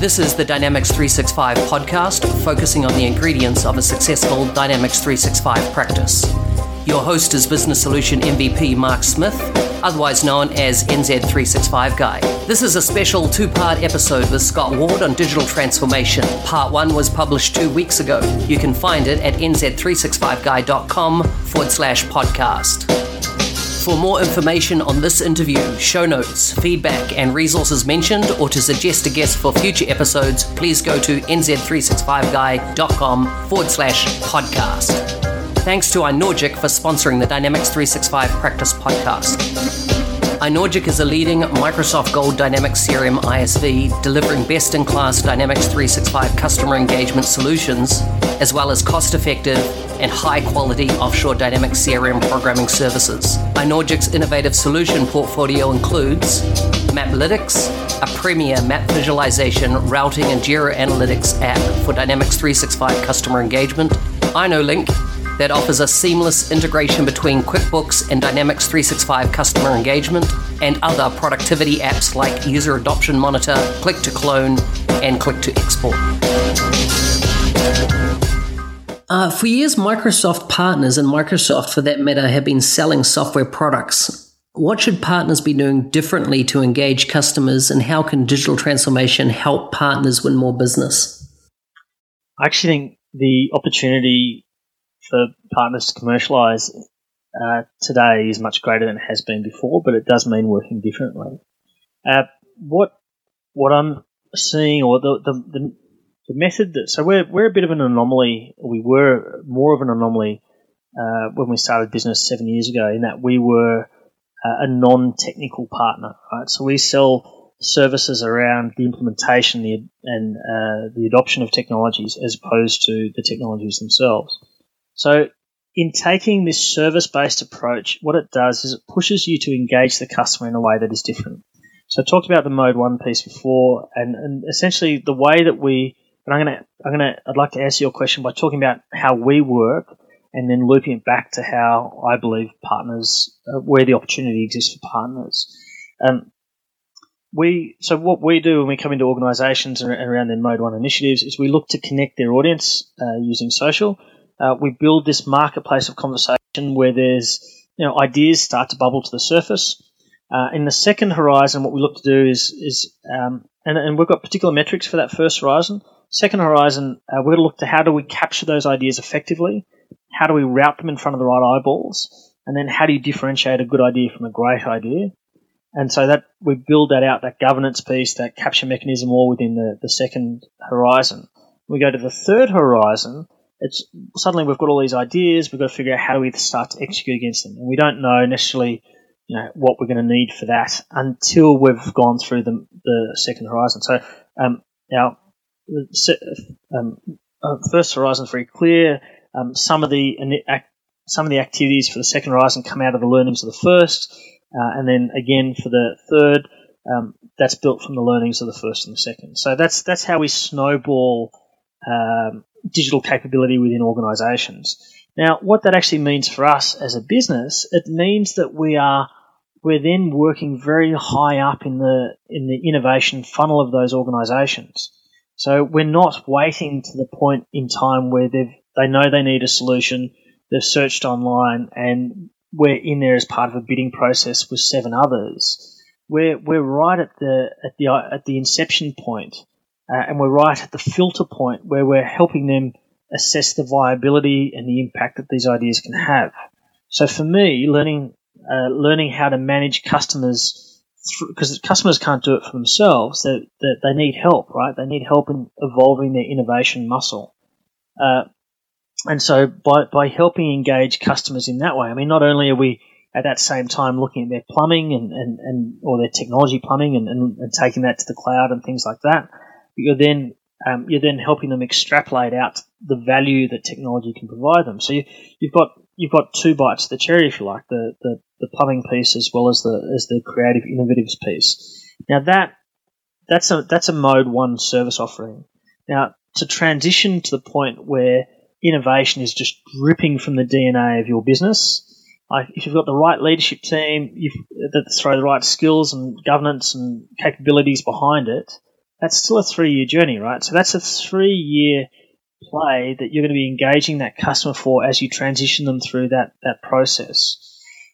This is the Dynamics 365 podcast, focusing on the ingredients of a successful Dynamics 365 practice. Your host is Business Solution MVP Mark Smith, otherwise known as NZ365 Guy. This is a special two part episode with Scott Ward on digital transformation. Part one was published two weeks ago. You can find it at nz365guy.com forward slash podcast. For more information on this interview, show notes, feedback, and resources mentioned, or to suggest a guest for future episodes, please go to nz365guy.com forward slash podcast. Thanks to Inogic for sponsoring the Dynamics 365 Practice Podcast. Inogic is a leading Microsoft Gold Dynamics CRM ISV delivering best in class Dynamics 365 customer engagement solutions, as well as cost effective and high quality offshore Dynamics CRM programming services. Inogic's innovative solution portfolio includes Maplytics, a premier map visualization, routing, and Geo Analytics app for Dynamics 365 customer engagement, InoLink, that offers a seamless integration between QuickBooks and Dynamics 365 customer engagement and other productivity apps like User Adoption Monitor, Click to Clone, and Click to Export. Uh, for years, Microsoft partners and Microsoft, for that matter, have been selling software products. What should partners be doing differently to engage customers, and how can digital transformation help partners win more business? I actually think the opportunity for partners to commercialise uh, today is much greater than it has been before, but it does mean working differently. Uh, what what I'm seeing, or the, the, the the method that so we're we're a bit of an anomaly. We were more of an anomaly uh, when we started business seven years ago, in that we were uh, a non-technical partner, right? So we sell services around the implementation the, and uh, the adoption of technologies as opposed to the technologies themselves. So in taking this service based approach, what it does is it pushes you to engage the customer in a way that is different. So I talked about the mode one piece before, and, and essentially the way that we, and I'm gonna, I'm gonna, I'd like to answer your question by talking about how we work, and then looping it back to how I believe partners, uh, where the opportunity exists for partners. Um, we so what we do when we come into organisations around their mode one initiatives is we look to connect their audience uh, using social uh, we build this marketplace of conversation where there's you know ideas start to bubble to the surface. Uh, in the second horizon, what we look to do is is um, and, and we've got particular metrics for that first horizon. Second horizon, uh, we're going to look to how do we capture those ideas effectively, how do we route them in front of the right eyeballs, and then how do you differentiate a good idea from a great idea. And so that we build that out, that governance piece, that capture mechanism, all within the, the second horizon. We go to the third horizon, it's suddenly we've got all these ideas. We've got to figure out how do we start to execute against them, and we don't know necessarily, you know, what we're going to need for that until we've gone through the, the second horizon. So, um, our um, uh, first horizon is very clear. Um, some of the some of the activities for the second horizon come out of the learnings of the first, uh, and then again for the third, um, that's built from the learnings of the first and the second. So that's that's how we snowball um, digital capability within organizations. Now, what that actually means for us as a business, it means that we are we're then working very high up in the in the innovation funnel of those organizations. So we're not waiting to the point in time where they they know they need a solution, they've searched online, and we're in there as part of a bidding process with seven others. We're we're right at the at the at the inception point uh, and we're right at the filter point where we're helping them assess the viability and the impact that these ideas can have. So for me, learning uh, learning how to manage customers because customers can't do it for themselves. They, they, they need help, right? They need help in evolving their innovation muscle. Uh, and so by, by helping engage customers in that way, I mean, not only are we at that same time looking at their plumbing and, and, and or their technology plumbing and, and, and taking that to the cloud and things like that, you're then um, you're then helping them extrapolate out the value that technology can provide them. So you, have got you've got two bites of the cherry, if you like, the, the, the plumbing piece as well as the as the creative innovatives piece. Now that that's a that's a mode one service offering. Now to transition to the point where innovation is just dripping from the DNA of your business. If you've got the right leadership team, that throw the right skills and governance and capabilities behind it, that's still a three year journey, right? So that's a three year play that you're going to be engaging that customer for as you transition them through that that process.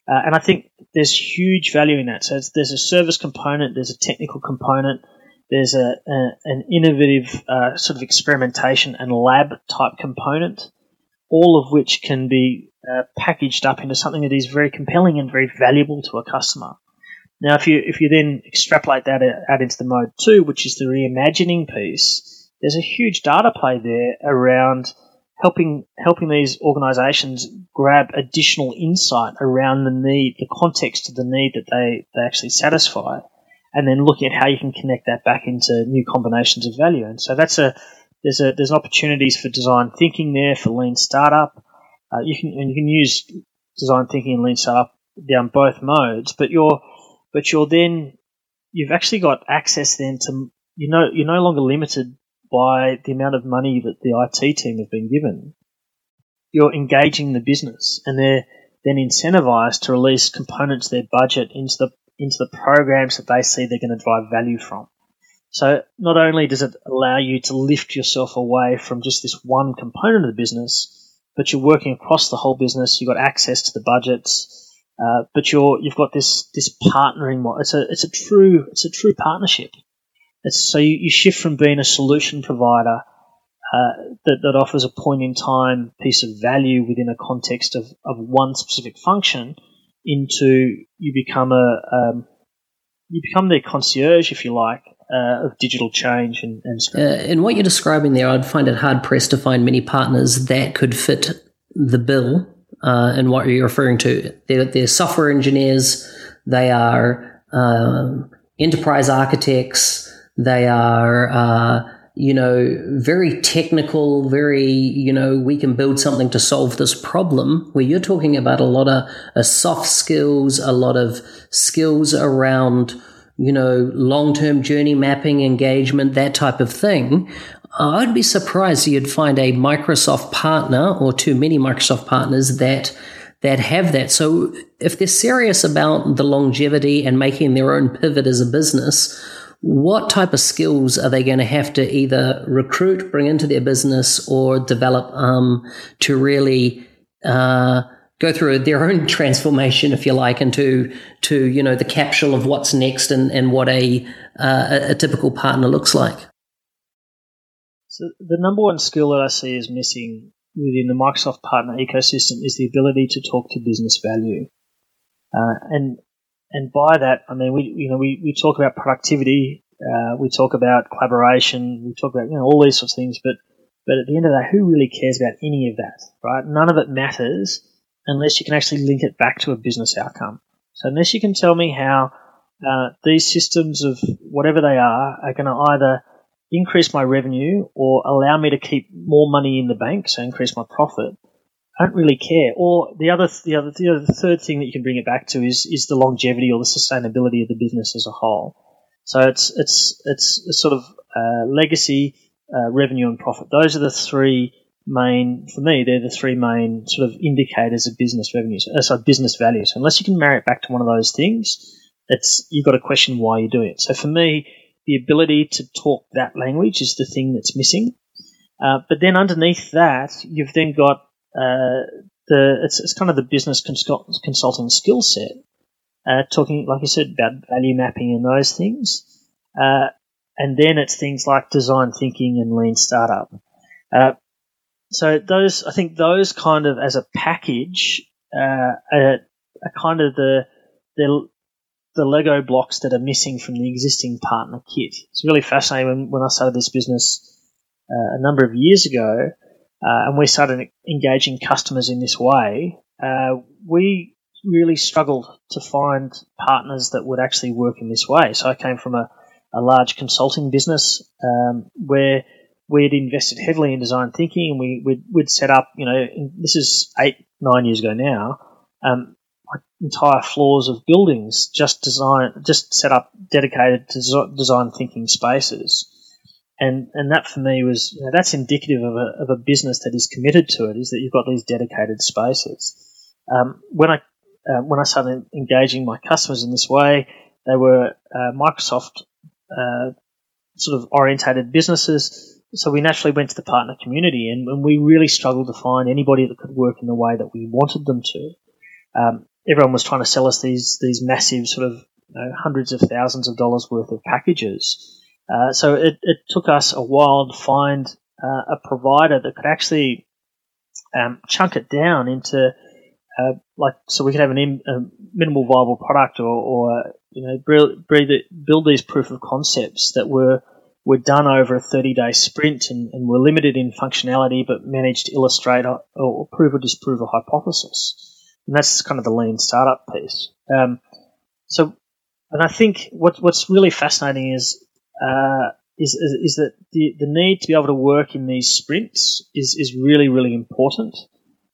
Uh, and I think there's huge value in that. So there's a service component, there's a technical component, there's a, a an innovative uh, sort of experimentation and lab type component, all of which can be uh, packaged up into something that is very compelling and very valuable to a customer. Now, if you if you then extrapolate that out into the mode two, which is the reimagining piece, there's a huge data play there around helping helping these organisations grab additional insight around the need, the context of the need that they, they actually satisfy, and then looking at how you can connect that back into new combinations of value. And so that's a there's a there's opportunities for design thinking there for lean startup. Uh, you can and you can use design thinking and lean startup down both modes, but you're but you're then you've actually got access then to you know you're no longer limited by the amount of money that the IT team have been given. You're engaging the business, and they're then incentivized to release components of their budget into the into the programs that they see they're going to drive value from. So not only does it allow you to lift yourself away from just this one component of the business, but you're working across the whole business. You've got access to the budgets, uh, but you're you've got this this partnering. It's a it's a true it's a true partnership. It's, so you, you shift from being a solution provider uh, that, that offers a point in time piece of value within a context of, of one specific function into you become a um, you become their concierge, if you like, uh, of digital change and, and uh, in what you're describing there, I'd find it hard pressed to find many partners that could fit the bill uh, in what you're referring to. They're, they're software engineers, they are uh, enterprise architects, they are uh, you know, very technical, very, you know, we can build something to solve this problem, where you're talking about a lot of uh, soft skills, a lot of skills around, you know, long term journey mapping, engagement, that type of thing. I'd be surprised you'd find a Microsoft partner or too many Microsoft partners that that have that. So if they're serious about the longevity and making their own pivot as a business, what type of skills are they going to have to either recruit, bring into their business, or develop um, to really uh, go through their own transformation, if you like, into to you know the capsule of what's next and, and what a, uh, a typical partner looks like? So the number one skill that I see is missing within the Microsoft partner ecosystem is the ability to talk to business value. Uh, and and by that, I mean, we, you know, we, we talk about productivity, uh, we talk about collaboration, we talk about, you know, all these sorts of things, but, but at the end of the day, who really cares about any of that, right? None of it matters unless you can actually link it back to a business outcome. So unless you can tell me how, uh, these systems of whatever they are are going to either increase my revenue or allow me to keep more money in the bank, so increase my profit, I don't really care. Or the other, the other, the other, the third thing that you can bring it back to is is the longevity or the sustainability of the business as a whole. So it's it's it's a sort of uh, legacy, uh, revenue, and profit. Those are the three main for me. They're the three main sort of indicators of business revenues. Uh, business values. Unless you can marry it back to one of those things, it's you've got to question why you're doing it. So for me, the ability to talk that language is the thing that's missing. Uh, but then underneath that, you've then got uh, the it's, it's kind of the business consult, consulting skill set, uh, talking like you said about value mapping and those things, uh, and then it's things like design thinking and lean startup. Uh, so those, I think those kind of as a package uh, are, are kind of the the the Lego blocks that are missing from the existing partner kit. It's really fascinating when, when I started this business uh, a number of years ago uh, and we started engaging customers in this way, uh, we really struggled to find partners that would actually work in this way. So I came from a, a large consulting business um, where we had invested heavily in design thinking, and we we'd, we'd set up, you know, this is eight nine years ago now, um, entire floors of buildings just design just set up dedicated design thinking spaces. And, and that for me was you know, that's indicative of a, of a business that is committed to it is that you've got these dedicated spaces. Um, when I uh, when I started engaging my customers in this way, they were uh, Microsoft uh, sort of orientated businesses. So we naturally went to the partner community, and, and, we really struggled to find anybody that could work in the way that we wanted them to. Um, everyone was trying to sell us these these massive sort of you know, hundreds of thousands of dollars worth of packages. Uh, so it, it, took us a while to find uh, a provider that could actually um, chunk it down into uh, like so we could have an in, a minimal viable product or, or you know build, these proof of concepts that were were done over a 30 day sprint and, and, were limited in functionality but managed to illustrate or, or, prove or disprove a hypothesis. And that's kind of the lean startup piece. Um, so, and I think what, what's really fascinating is, uh, is, is, is, that the, the need to be able to work in these sprints is, is really, really important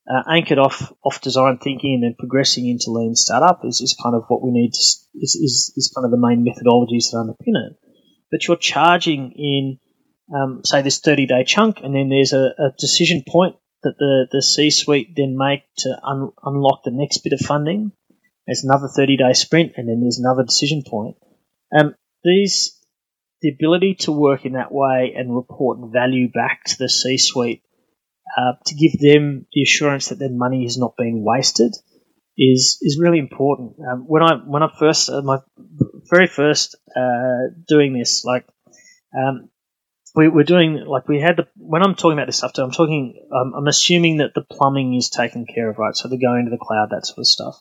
uh, anchored off off design thinking and then progressing into lean startup is, is kind of what we need to, is, is, is kind of the main methodologies that underpin it. But you're charging in, um, say, this 30 day chunk, and then there's a, a decision point that the, the C suite then make to un, unlock the next bit of funding. There's another 30 day sprint, and then there's another decision point. Um, these, the ability to work in that way and report value back to the C suite uh, to give them the assurance that their money is not being wasted is is really important. Um, when I when I first uh, my very first uh, doing this, like um, we were doing like we had the when I'm talking about this stuff, I'm talking um, I'm assuming that the plumbing is taken care of, right? So they're going to the cloud, that sort of stuff.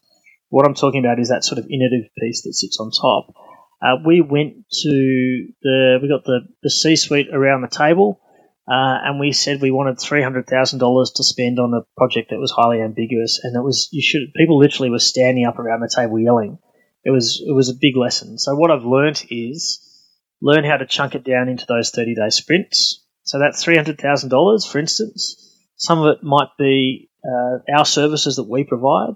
What I'm talking about is that sort of innovative piece that sits on top. Uh, we went to the we got the the C suite around the table. Uh, and we said we wanted three hundred thousand dollars to spend on a project that was highly ambiguous, and it was you should people literally were standing up around the table yelling. It was it was a big lesson. So what I've learned is learn how to chunk it down into those thirty day sprints. So that's three hundred thousand dollars, for instance, some of it might be uh, our services that we provide,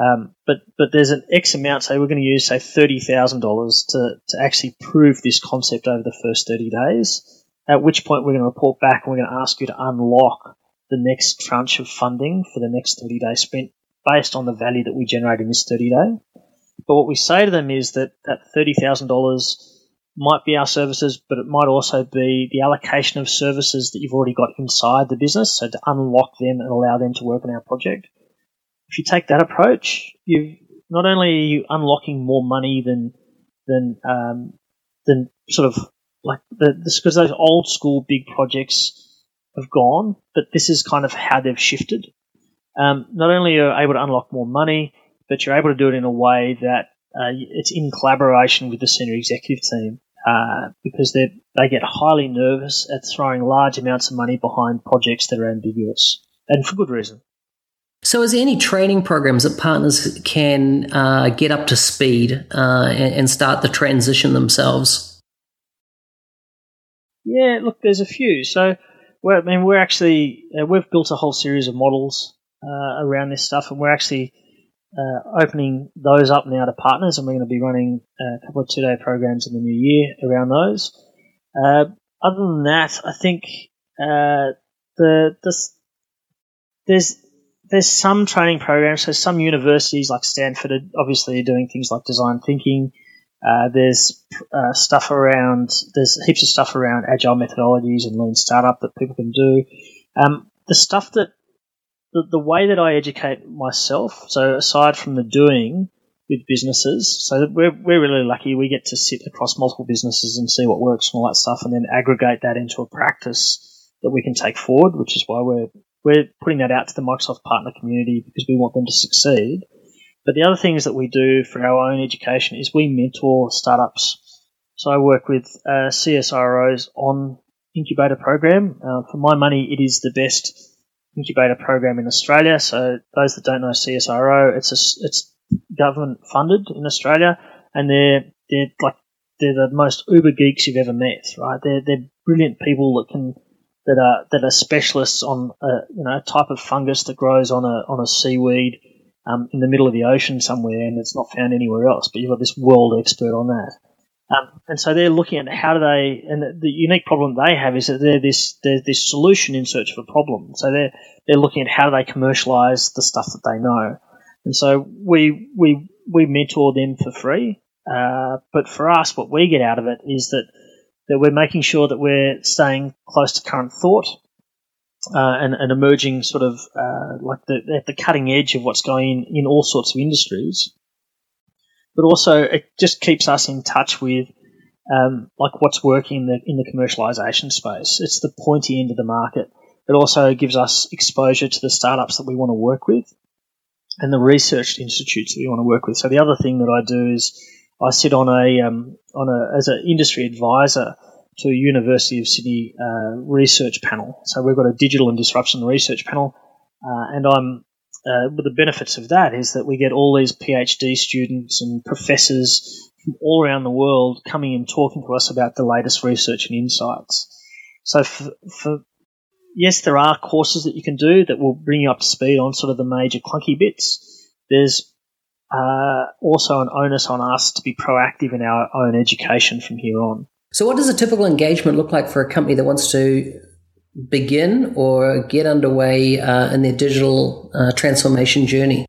um, but but there's an X amount. Say we're going to use say thirty thousand dollars to to actually prove this concept over the first thirty days at which point we're going to report back and we're going to ask you to unlock the next tranche of funding for the next 30 day sprint based on the value that we generate in this 30 day. But what we say to them is that that $30,000 might be our services, but it might also be the allocation of services that you've already got inside the business. So to unlock them and allow them to work on our project. If you take that approach, you not only are you unlocking more money than than um, than sort of like the, because those old school big projects have gone, but this is kind of how they've shifted. Um, not only are you able to unlock more money, but you're able to do it in a way that uh, it's in collaboration with the senior executive team uh, because they they get highly nervous at throwing large amounts of money behind projects that are ambiguous and for good reason. So, is there any training programs that partners can uh, get up to speed uh, and, and start the transition themselves? Yeah, look, there's a few. So, well, I mean, we're actually uh, we've built a whole series of models uh, around this stuff, and we're actually uh, opening those up now to partners, and we're going to be running a couple of two day programs in the new year around those. Uh, other than that, I think uh, the, the there's there's some training programs. So some universities like Stanford are obviously doing things like design thinking. Uh, there's uh, stuff around, there's heaps of stuff around agile methodologies and lean startup that people can do. Um, the stuff that, the, the way that I educate myself, so aside from the doing with businesses, so we're, we're really lucky we get to sit across multiple businesses and see what works and all that stuff and then aggregate that into a practice that we can take forward, which is why we're, we're putting that out to the Microsoft partner community because we want them to succeed. But the other things that we do for our own education is we mentor startups. So I work with uh, CSIROs on incubator program. Uh, for my money, it is the best incubator program in Australia. So those that don't know CSIRO, it's a, it's government funded in Australia, and they're they're like they're the most uber geeks you've ever met, right? They're they're brilliant people that can that are that are specialists on a you know a type of fungus that grows on a on a seaweed um, in the middle of the ocean somewhere, and it's not found anywhere else. But you've got this world expert on that. Um, and so they're looking at how do they, and the, the, unique problem they have is that they're this, they're this solution in search of a problem. So they're, they're looking at how do they commercialize the stuff that they know. And so we, we, we mentor them for free. Uh, but for us, what we get out of it is that, that we're making sure that we're staying close to current thought, uh, and, and emerging sort of, uh, like the, at the cutting edge of what's going in, in all sorts of industries but also it just keeps us in touch with um, like what's working in the in the commercialization space. It's the pointy end of the market. It also gives us exposure to the startups that we want to work with and the research institutes that we want to work with. So the other thing that I do is I sit on a um, on a as an industry advisor to a University of Sydney uh, research panel. So we've got a digital and disruption research panel, uh, and I'm uh, the benefits of that is that we get all these PhD students and professors from all around the world coming and talking to us about the latest research and insights. So for, for yes, there are courses that you can do that will bring you up to speed on sort of the major clunky bits. There's uh, also an onus on us to be proactive in our own education from here on. So, what does a typical engagement look like for a company that wants to begin or get underway uh, in their digital uh, transformation journey?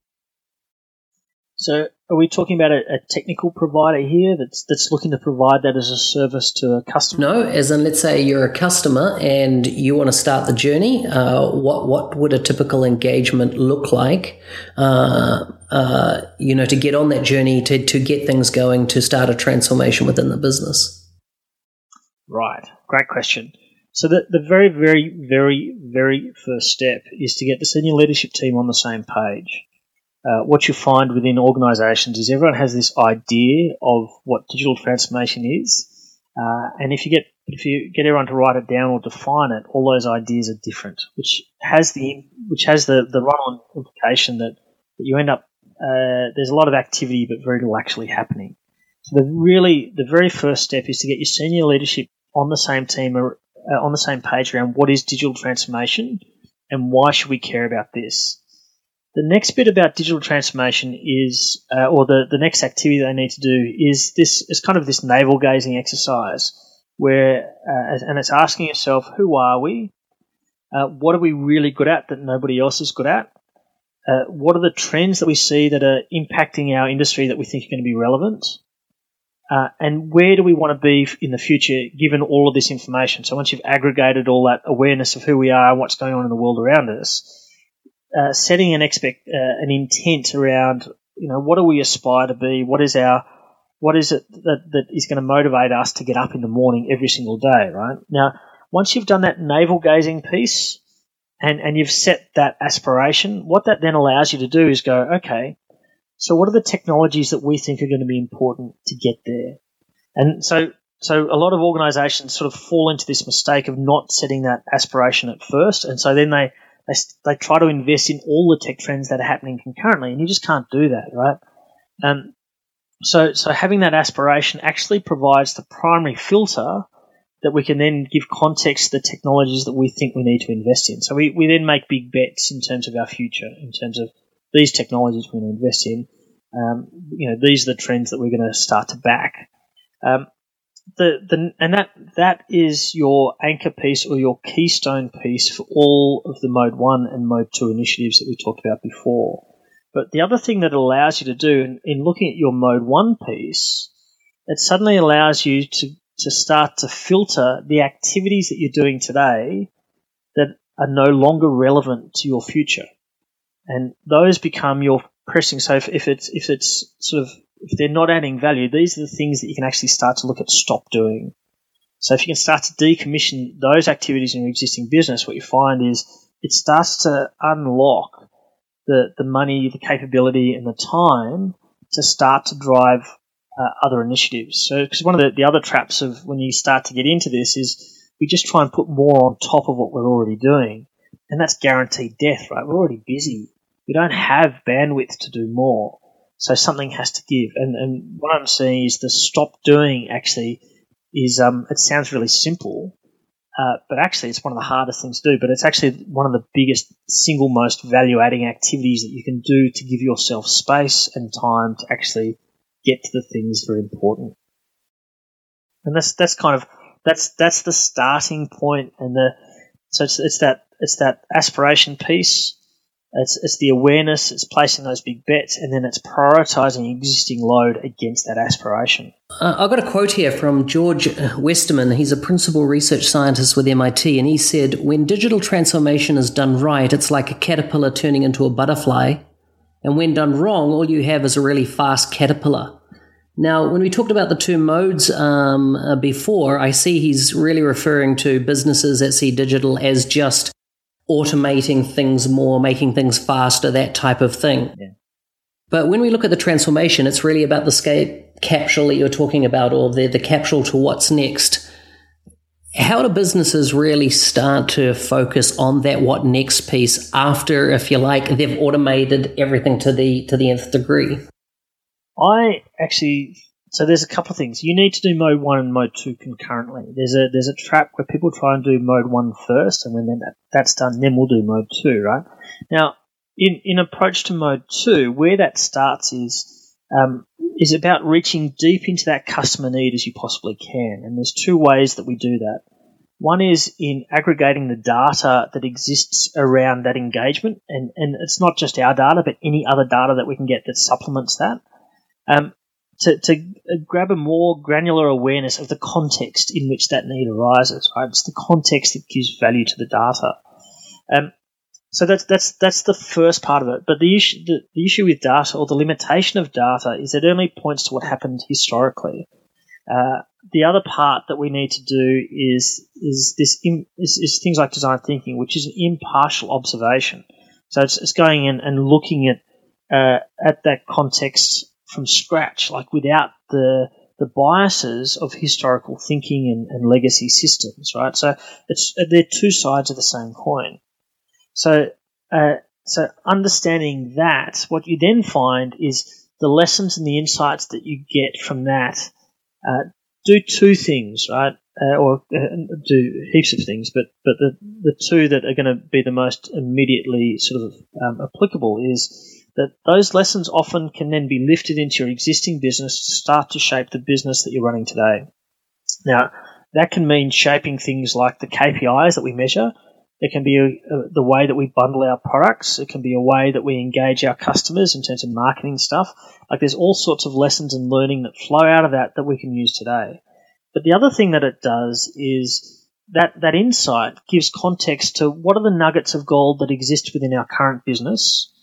So, are we talking about a, a, technical provider here that's that's looking to provide that as a service to a customer? No, as in, let's say you're a customer and you want to start the journey. Uh, what what would a typical engagement look like? Uh, uh, you know, to get on that journey to to get things going to start a transformation within the business. Right, great question. So the, the very, very, very, very first step is to get the senior leadership team on the same page. Uh, what you find within organisations is everyone has this idea of what digital transformation is, uh, and if you get if you get everyone to write it down or define it, all those ideas are different, which has the which has the, the run-on implication that, that you end up uh, there's a lot of activity but very little actually happening. So the really the very first step is to get your senior leadership on the same team uh, on the same page around what is digital transformation and why should we care about this. The next bit about digital transformation is, uh, or the, the next activity they need to do is this is kind of this navel gazing exercise where, uh, and it's asking yourself, who are we? Uh, what are we really good at that nobody else is good at? Uh, what are the trends that we see that are impacting our industry that we think are going to be relevant? Uh, and where do we want to be in the future given all of this information? So once you've aggregated all that awareness of who we are and what's going on in the world around us, uh, setting an expect uh, an intent around you know what do we aspire to be? What is our what is it that, that is going to motivate us to get up in the morning every single day? Right now, once you've done that navel gazing piece and and you've set that aspiration, what that then allows you to do is go okay so what are the technologies that we think are going to be important to get there? And so, so a lot of organizations sort of fall into this mistake of not setting that aspiration at first. And so then they, they, they try to invest in all the tech trends that are happening concurrently. And you just can't do that, right? Um, so, so having that aspiration actually provides the primary filter that we can then give context to the technologies that we think we need to invest in. So we, we then make big bets in terms of our future, in terms of these technologies we're going to invest in. Um, you know, these are the trends that we're going to start to back. Um, the, the, and that, that is your anchor piece or your keystone piece for all of the mode one and mode two initiatives that we talked about before. But the other thing that allows you to do in, in looking at your mode one piece, it suddenly allows you to, to start to filter the activities that you're doing today that are no longer relevant to your future and those become your pressing. So if, if it's if it's sort of if they're not adding value, these are the things that you can actually start to look at stop doing. So if you can start to decommission those activities in your existing business, what you find is it starts to unlock the, the money, the capability, and the time to start to drive uh, other initiatives. So, because one of the, the other traps of when you start to get into this is we just try and put more on top of what we're already doing and that's guaranteed death, right? We're already busy. We don't have bandwidth to do more. So something has to give. And, and what I'm seeing is the stop doing actually is, um, it sounds really simple, uh, but actually it's one of the hardest things to do, but it's actually one of the biggest, single most value adding activities that you can do to give yourself space and time to actually get to the things that are important. And that's, that's kind of, that's, that's the starting point and the, so it's, it's that, it's that aspiration piece it's, it's the awareness, it's placing those big bets, and then it's prioritizing existing load against that aspiration. Uh, I've got a quote here from George Westerman. He's a principal research scientist with MIT, and he said, When digital transformation is done right, it's like a caterpillar turning into a butterfly. And when done wrong, all you have is a really fast caterpillar. Now, when we talked about the two modes um, uh, before, I see he's really referring to businesses that see digital as just automating things more, making things faster, that type of thing. Yeah. But when we look at the transformation, it's really about the scape capsule that you're talking about, or the, the capsule to what's next. How do businesses really start to focus on that what next piece after, if you like, they've automated everything to the to the nth degree? I actually so there's a couple of things. You need to do mode one and mode two concurrently. There's a there's a trap where people try and do mode one first, and when that, that's done, then we'll do mode two, right? Now, in in approach to mode two, where that starts is um, is about reaching deep into that customer need as you possibly can, and there's two ways that we do that. One is in aggregating the data that exists around that engagement, and, and it's not just our data, but any other data that we can get that supplements that. Um, to, to grab a more granular awareness of the context in which that need arises, right? It's the context that gives value to the data. Um, so that's that's that's the first part of it. But the issue the, the, issue with data or the limitation of data is it only points to what happened historically. Uh, the other part that we need to do is is this in, is, is, things like design thinking, which is an impartial observation. So it's, it's going in and looking at uh, at that context from scratch, like without the the biases of historical thinking and, and legacy systems, right? So it's they're two sides of the same coin. So uh, so understanding that, what you then find is the lessons and the insights that you get from that uh, do two things, right? Uh, or uh, do heaps of things, but but the the two that are going to be the most immediately sort of um, applicable is that those lessons often can then be lifted into your existing business to start to shape the business that you're running today. Now, that can mean shaping things like the KPIs that we measure. It can be a, a, the way that we bundle our products. It can be a way that we engage our customers in terms of marketing stuff. Like there's all sorts of lessons and learning that flow out of that that we can use today. But the other thing that it does is that, that insight gives context to what are the nuggets of gold that exist within our current business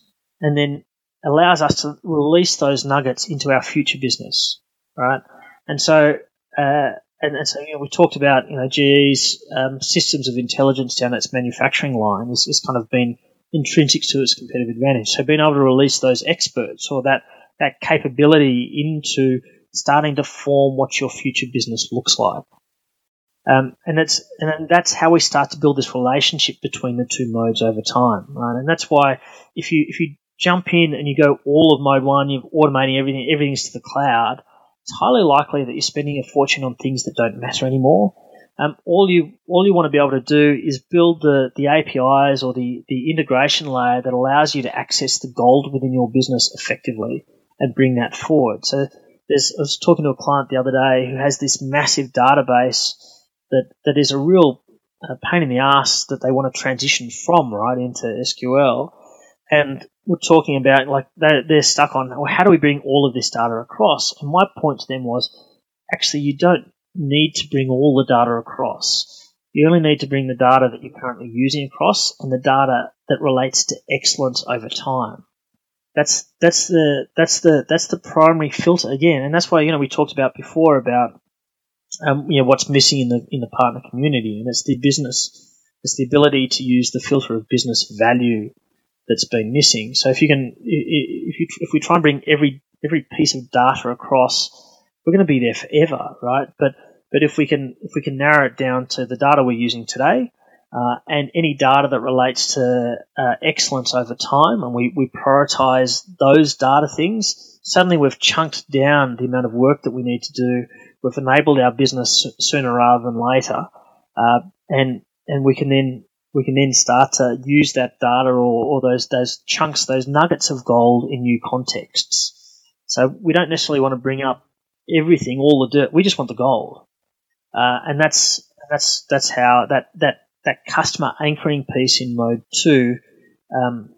and then allows us to release those nuggets into our future business, right? And so, uh, and, and, so you know, we talked about you know GE's um, systems of intelligence down its manufacturing line is, is kind of been intrinsic to its competitive advantage. So being able to release those experts or that that capability into starting to form what your future business looks like. Um, and it's and that's how we start to build this relationship between the two modes over time, right? And that's why if you if you jump in and you go all of mode one, you're automating everything, everything's to the cloud, it's highly likely that you're spending a fortune on things that don't matter anymore. Um, all you all you want to be able to do is build the, the APIs or the, the integration layer that allows you to access the gold within your business effectively and bring that forward. So there's, I was talking to a client the other day who has this massive database that, that is a real uh, pain in the ass that they want to transition from right into SQL and we're talking about like they're, they're stuck on well, how do we bring all of this data across? And my point to them was actually you don't need to bring all the data across. You only need to bring the data that you're currently using across and the data that relates to excellence over time. That's that's the that's the that's the primary filter again, and that's why you know we talked about before about um, you know what's missing in the in the partner community, and it's the business, it's the ability to use the filter of business value that's been missing. So if you can, if you if we try and bring every every piece of data across, we're going to be there forever, right? But but if we can if we can narrow it down to the data we're using today, uh, and any data that relates to uh, excellence over time, and we, we prioritize those data things, suddenly we've chunked down the amount of work that we need to do. We've enabled our business sooner rather than later, uh, and and we can then we can then start to use that data or, or those those chunks, those nuggets of gold in new contexts. So we don't necessarily want to bring up everything, all the dirt. We just want the gold, uh, and that's that's that's how that that that customer anchoring piece in mode two um,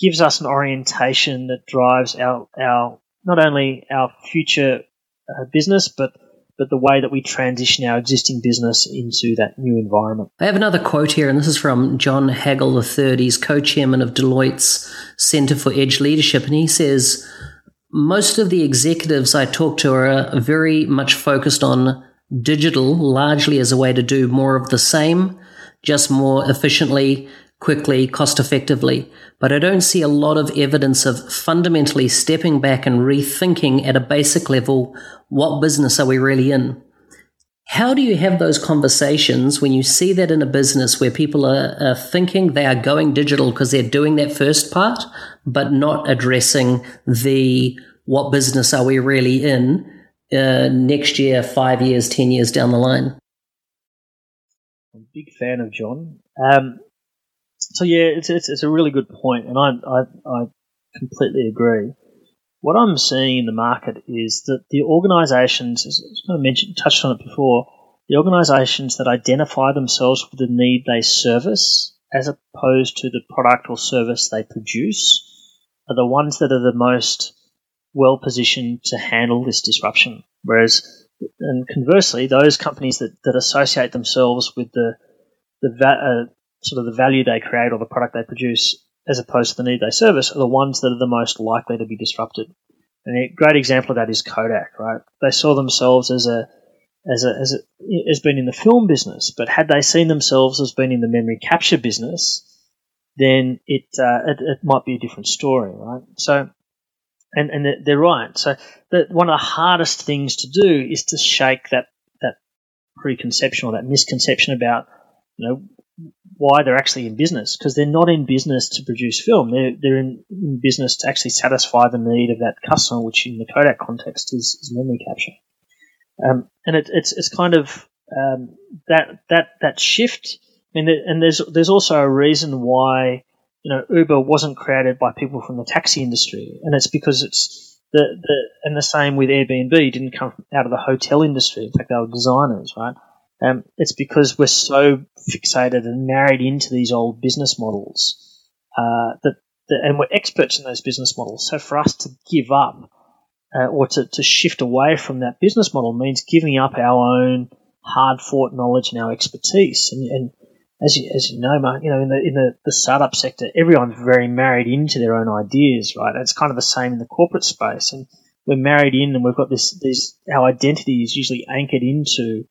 gives us an orientation that drives our our not only our future uh, business but but the way that we transition our existing business into that new environment. I have another quote here, and this is from John Hagel III. He's co chairman of Deloitte's Center for Edge Leadership, and he says, Most of the executives I talk to are uh, very much focused on digital, largely as a way to do more of the same, just more efficiently, quickly, cost effectively. But I don't see a lot of evidence of fundamentally stepping back and rethinking at a basic level what business are we really in? How do you have those conversations when you see that in a business where people are, are thinking they are going digital because they're doing that first part, but not addressing the what business are we really in uh, next year, five years, ten years down the line? I'm a big fan of John. Um, so yeah, it's, it's, it's a really good point, and I, I I completely agree. What I'm seeing in the market is that the organisations, as I mentioned, touched on it before, the organisations that identify themselves with the need they service, as opposed to the product or service they produce, are the ones that are the most well positioned to handle this disruption. Whereas, and conversely, those companies that, that associate themselves with the the uh, sort of the value they create or the product they produce as opposed to the need they service are the ones that are the most likely to be disrupted. And a great example of that is Kodak, right? They saw themselves as a as a, as a, as being in the film business, but had they seen themselves as being in the memory capture business, then it uh, it, it, might be a different story, right? So, and and they're right. So, the, one of the hardest things to do is to shake that that preconception or that misconception about you know why they're actually in business because they're not in business to produce film. They're, they're in, in, business to actually satisfy the need of that customer, which in the Kodak context is, is memory capture. Um, and it, it's it's kind of um, that that that shift. Mean, and there's there's also a reason why you know Uber wasn't created by people from the taxi industry, and it's because it's the, the and the same with Airbnb didn't come out of the hotel industry. In fact, they were designers, right? Um, it's because we're so fixated and married into these old business models uh, that, that, and we're experts in those business models. So for us to give up uh, or to, to shift away from that business model means giving up our own hard fought knowledge and our expertise. And, and as you, as you know, Mark, you know, in the in the, the startup sector, everyone's very married into their own ideas, right? It's kind of the same in the corporate space, and we're married in, and we've got this. These our identity is usually anchored into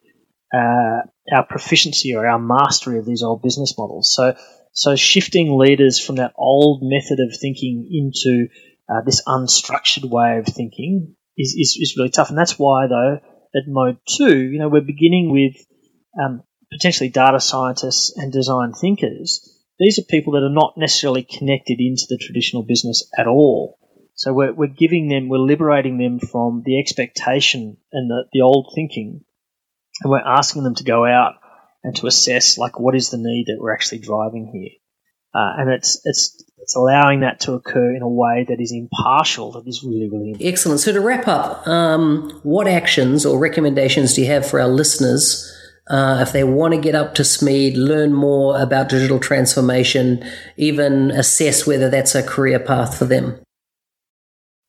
uh, our proficiency or our mastery of these old business models. So, so shifting leaders from that old method of thinking into uh, this unstructured way of thinking is, is, is, really tough. And that's why, though, at mode two, you know, we're beginning with um, potentially data scientists and design thinkers. These are people that are not necessarily connected into the traditional business at all. So we're, we're giving them, we're liberating them from the expectation and the, the old thinking and we're asking them to go out and to assess like what is the need that we're actually driving here, uh, and it's it's it's allowing that to occur in a way that is impartial. That is really really important. excellent. So to wrap up, um, what actions or recommendations do you have for our listeners? Uh, if they want to get up to speed, learn more about digital transformation, even assess whether that's a career path for them?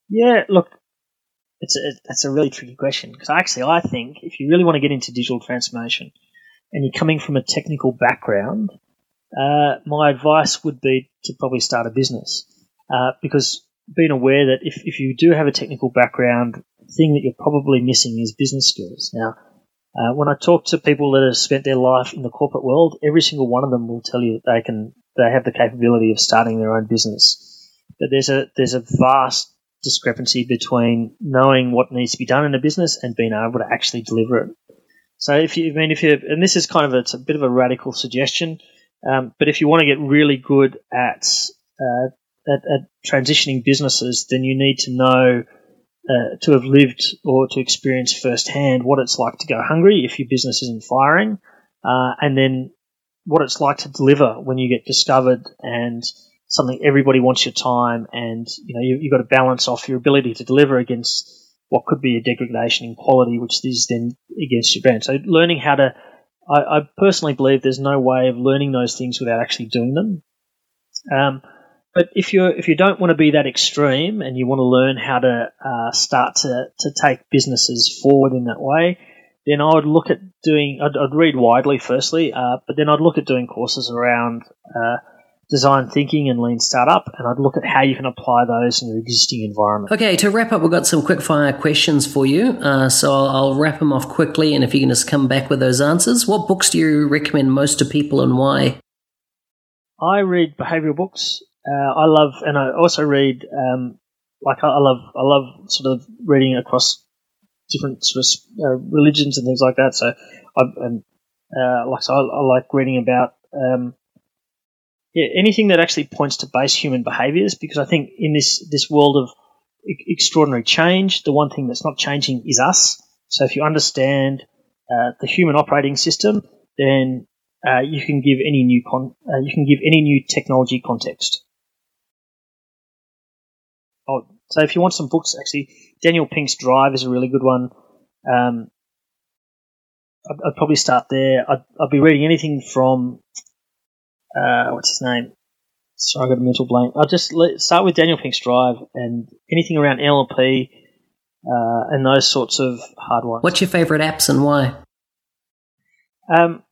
Yeah, look, it's a, that's a really tricky question because actually I think if you really want to get into digital transformation and you're coming from a technical background, uh, my advice would be to probably start a business uh, because being aware that if, if you do have a technical background, the thing that you're probably missing is business skills. Now, uh, when I talk to people that have spent their life in the corporate world, every single one of them will tell you that they can they have the capability of starting their own business. But there's a there's a vast discrepancy between knowing what needs to be done in a business and being able to actually deliver it. So if you, I mean, if you, and this is kind of a, it's a bit of a radical suggestion, um, but if you want to get really good at, uh, at, at transitioning businesses, then you need to know uh, to have lived or to experience firsthand what it's like to go hungry if your business isn't firing, uh, and then what it's like to deliver when you get discovered and something everybody wants your time, and you know you, you've got to balance off your ability to deliver against what could be a degradation in quality, which is then against your brand. So learning how to, I, I personally believe there's no way of learning those things without actually doing them. Um, but if you if you don't want to be that extreme and you want to learn how to uh, start to, to take businesses forward in that way, then I would look at doing. I'd, I'd read widely firstly, uh, but then I'd look at doing courses around uh, design thinking and lean startup, and I'd look at how you can apply those in your existing environment. Okay, to wrap up, we've got some quick fire questions for you. Uh, so I'll, I'll, wrap them off quickly, and if you can just come back with those answers. What books do you recommend most to people and why? I read behavioral books. Uh, I love, and I also read, um, like I, I, love, I love sort of reading across different sort of uh, religions and things like that. So I, and, uh, like, so I, I, like reading about, um, yeah, anything that actually points to base human behaviors, because I think in this this world of extraordinary change, the one thing that's not changing is us. So if you understand uh, the human operating system, then uh, you can give any new con- uh, you can give any new technology context. Oh, so if you want some books, actually, Daniel Pink's Drive is a really good one. Um, I'd, I'd, probably start there. I'd, I'd, be reading anything from uh, what's his name? Sorry, I got a mental blank. I'll just let, start with Daniel Pink's Drive and anything around NLP uh, and those sorts of hard ones. What's your favorite apps and why? Um,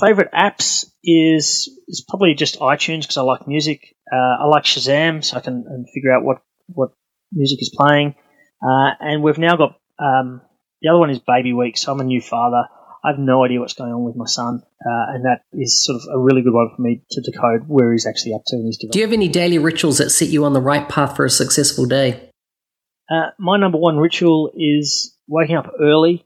favorite apps is is probably just iTunes because I like music. Uh, I like Shazam so I can figure out what what music is playing. Uh, and we've now got um, the other one is Baby Week. So I'm a new father. I have no idea what's going on with my son, uh, and that is sort of a really good one for me to decode where he's actually up to in his development. Do you have any daily rituals that set you on the right path for a successful day? Uh, my number one ritual is waking up early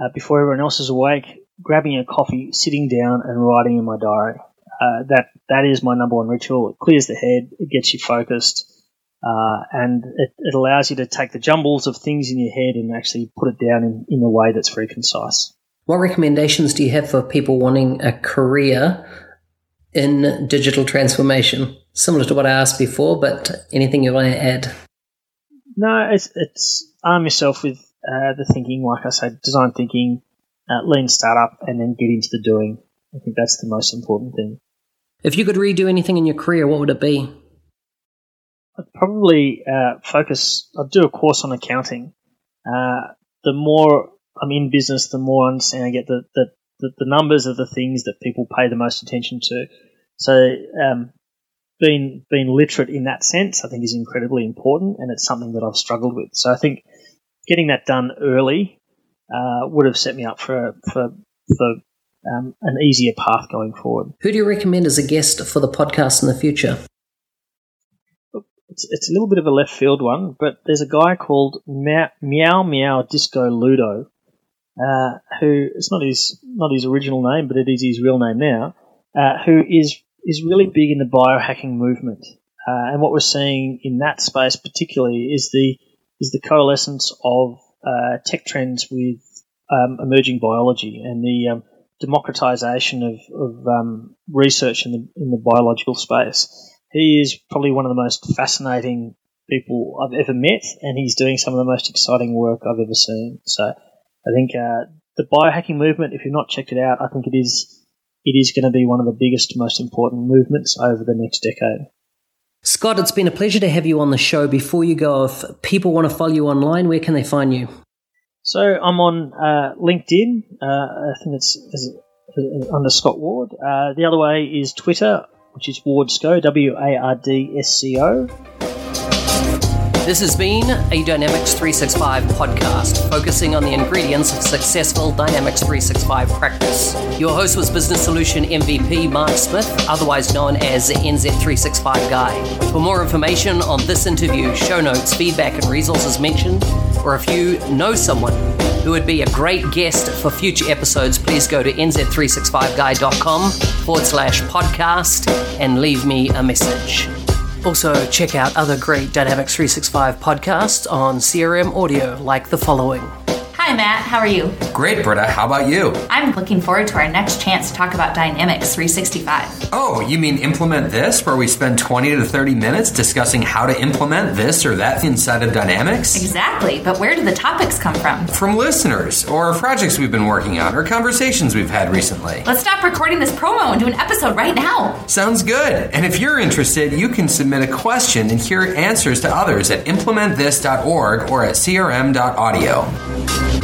uh, before everyone else is awake, grabbing a coffee, sitting down, and writing in my diary. Uh, that that is my number one ritual. It clears the head, it gets you focused, uh, and it, it, allows you to take the jumbles of things in your head and actually put it down in, in a way that's very concise. What recommendations do you have for people wanting a career in digital transformation? Similar to what I asked before, but anything you want to add? No, it's, it's arm yourself with uh, the thinking, like I said, design thinking, uh, lean startup, and then get into the doing. I think that's the most important thing. If you could redo anything in your career, what would it be? I'd probably uh, focus. I'd do a course on accounting. Uh, the more I'm in business, the more I understand I get the, the, the, the numbers are the things that people pay the most attention to. So, um, being, being literate in that sense, I think is incredibly important and it's something that I've struggled with. So I think getting that done early, uh, would have set me up for, for, for, um, an easier path going forward. Who do you recommend as a guest for the podcast in the future? It's, it's a little bit of a left field one, but there's a guy called Meow Meow, Meow Disco Ludo uh, who it's not his not his original name, but it is his real name now, uh, who is is really big in the biohacking movement. Uh, and what we're seeing in that space, particularly, is the is the coalescence of uh, tech trends with um, emerging biology and the um, democratization of, of um, research in the in the biological space. He is probably one of the most fascinating people I've ever met, and he's doing some of the most exciting work I've ever seen. So I think uh, the biohacking movement, if you've not checked it out, I think it is it is going to be one of the biggest, most important movements over the next decade. Scott, it's been a pleasure to have you on the show. Before you go, if people want to follow you online, where can they find you? So I'm on uh, LinkedIn. Uh, I think it's, it's, under Scott Ward. Uh, the other way is Twitter, which is Wardsco, W A R D S C O. This has been a Dynamics 365 podcast focusing on the ingredients of successful Dynamics 365 practice. Your host was Business Solution MVP Mark Smith, otherwise known as the NZ365 Guy. For more information on this interview, show notes, feedback, and resources mentioned, or if you know someone who would be a great guest for future episodes, please go to nz365guy.com forward slash podcast and leave me a message. Also, check out other great Dynamics 365 podcasts on CRM audio, like the following. Hi, Matt. How are you? Great, Britta. How about you? I'm looking forward to our next chance to talk about Dynamics 365. Oh, you mean implement this, where we spend 20 to 30 minutes discussing how to implement this or that inside of Dynamics? Exactly, but where do the topics come from? From listeners, or projects we've been working on, or conversations we've had recently. Let's stop recording this promo and do an episode right now. Sounds good. And if you're interested, you can submit a question and hear answers to others at implementthis.org or at crm.audio.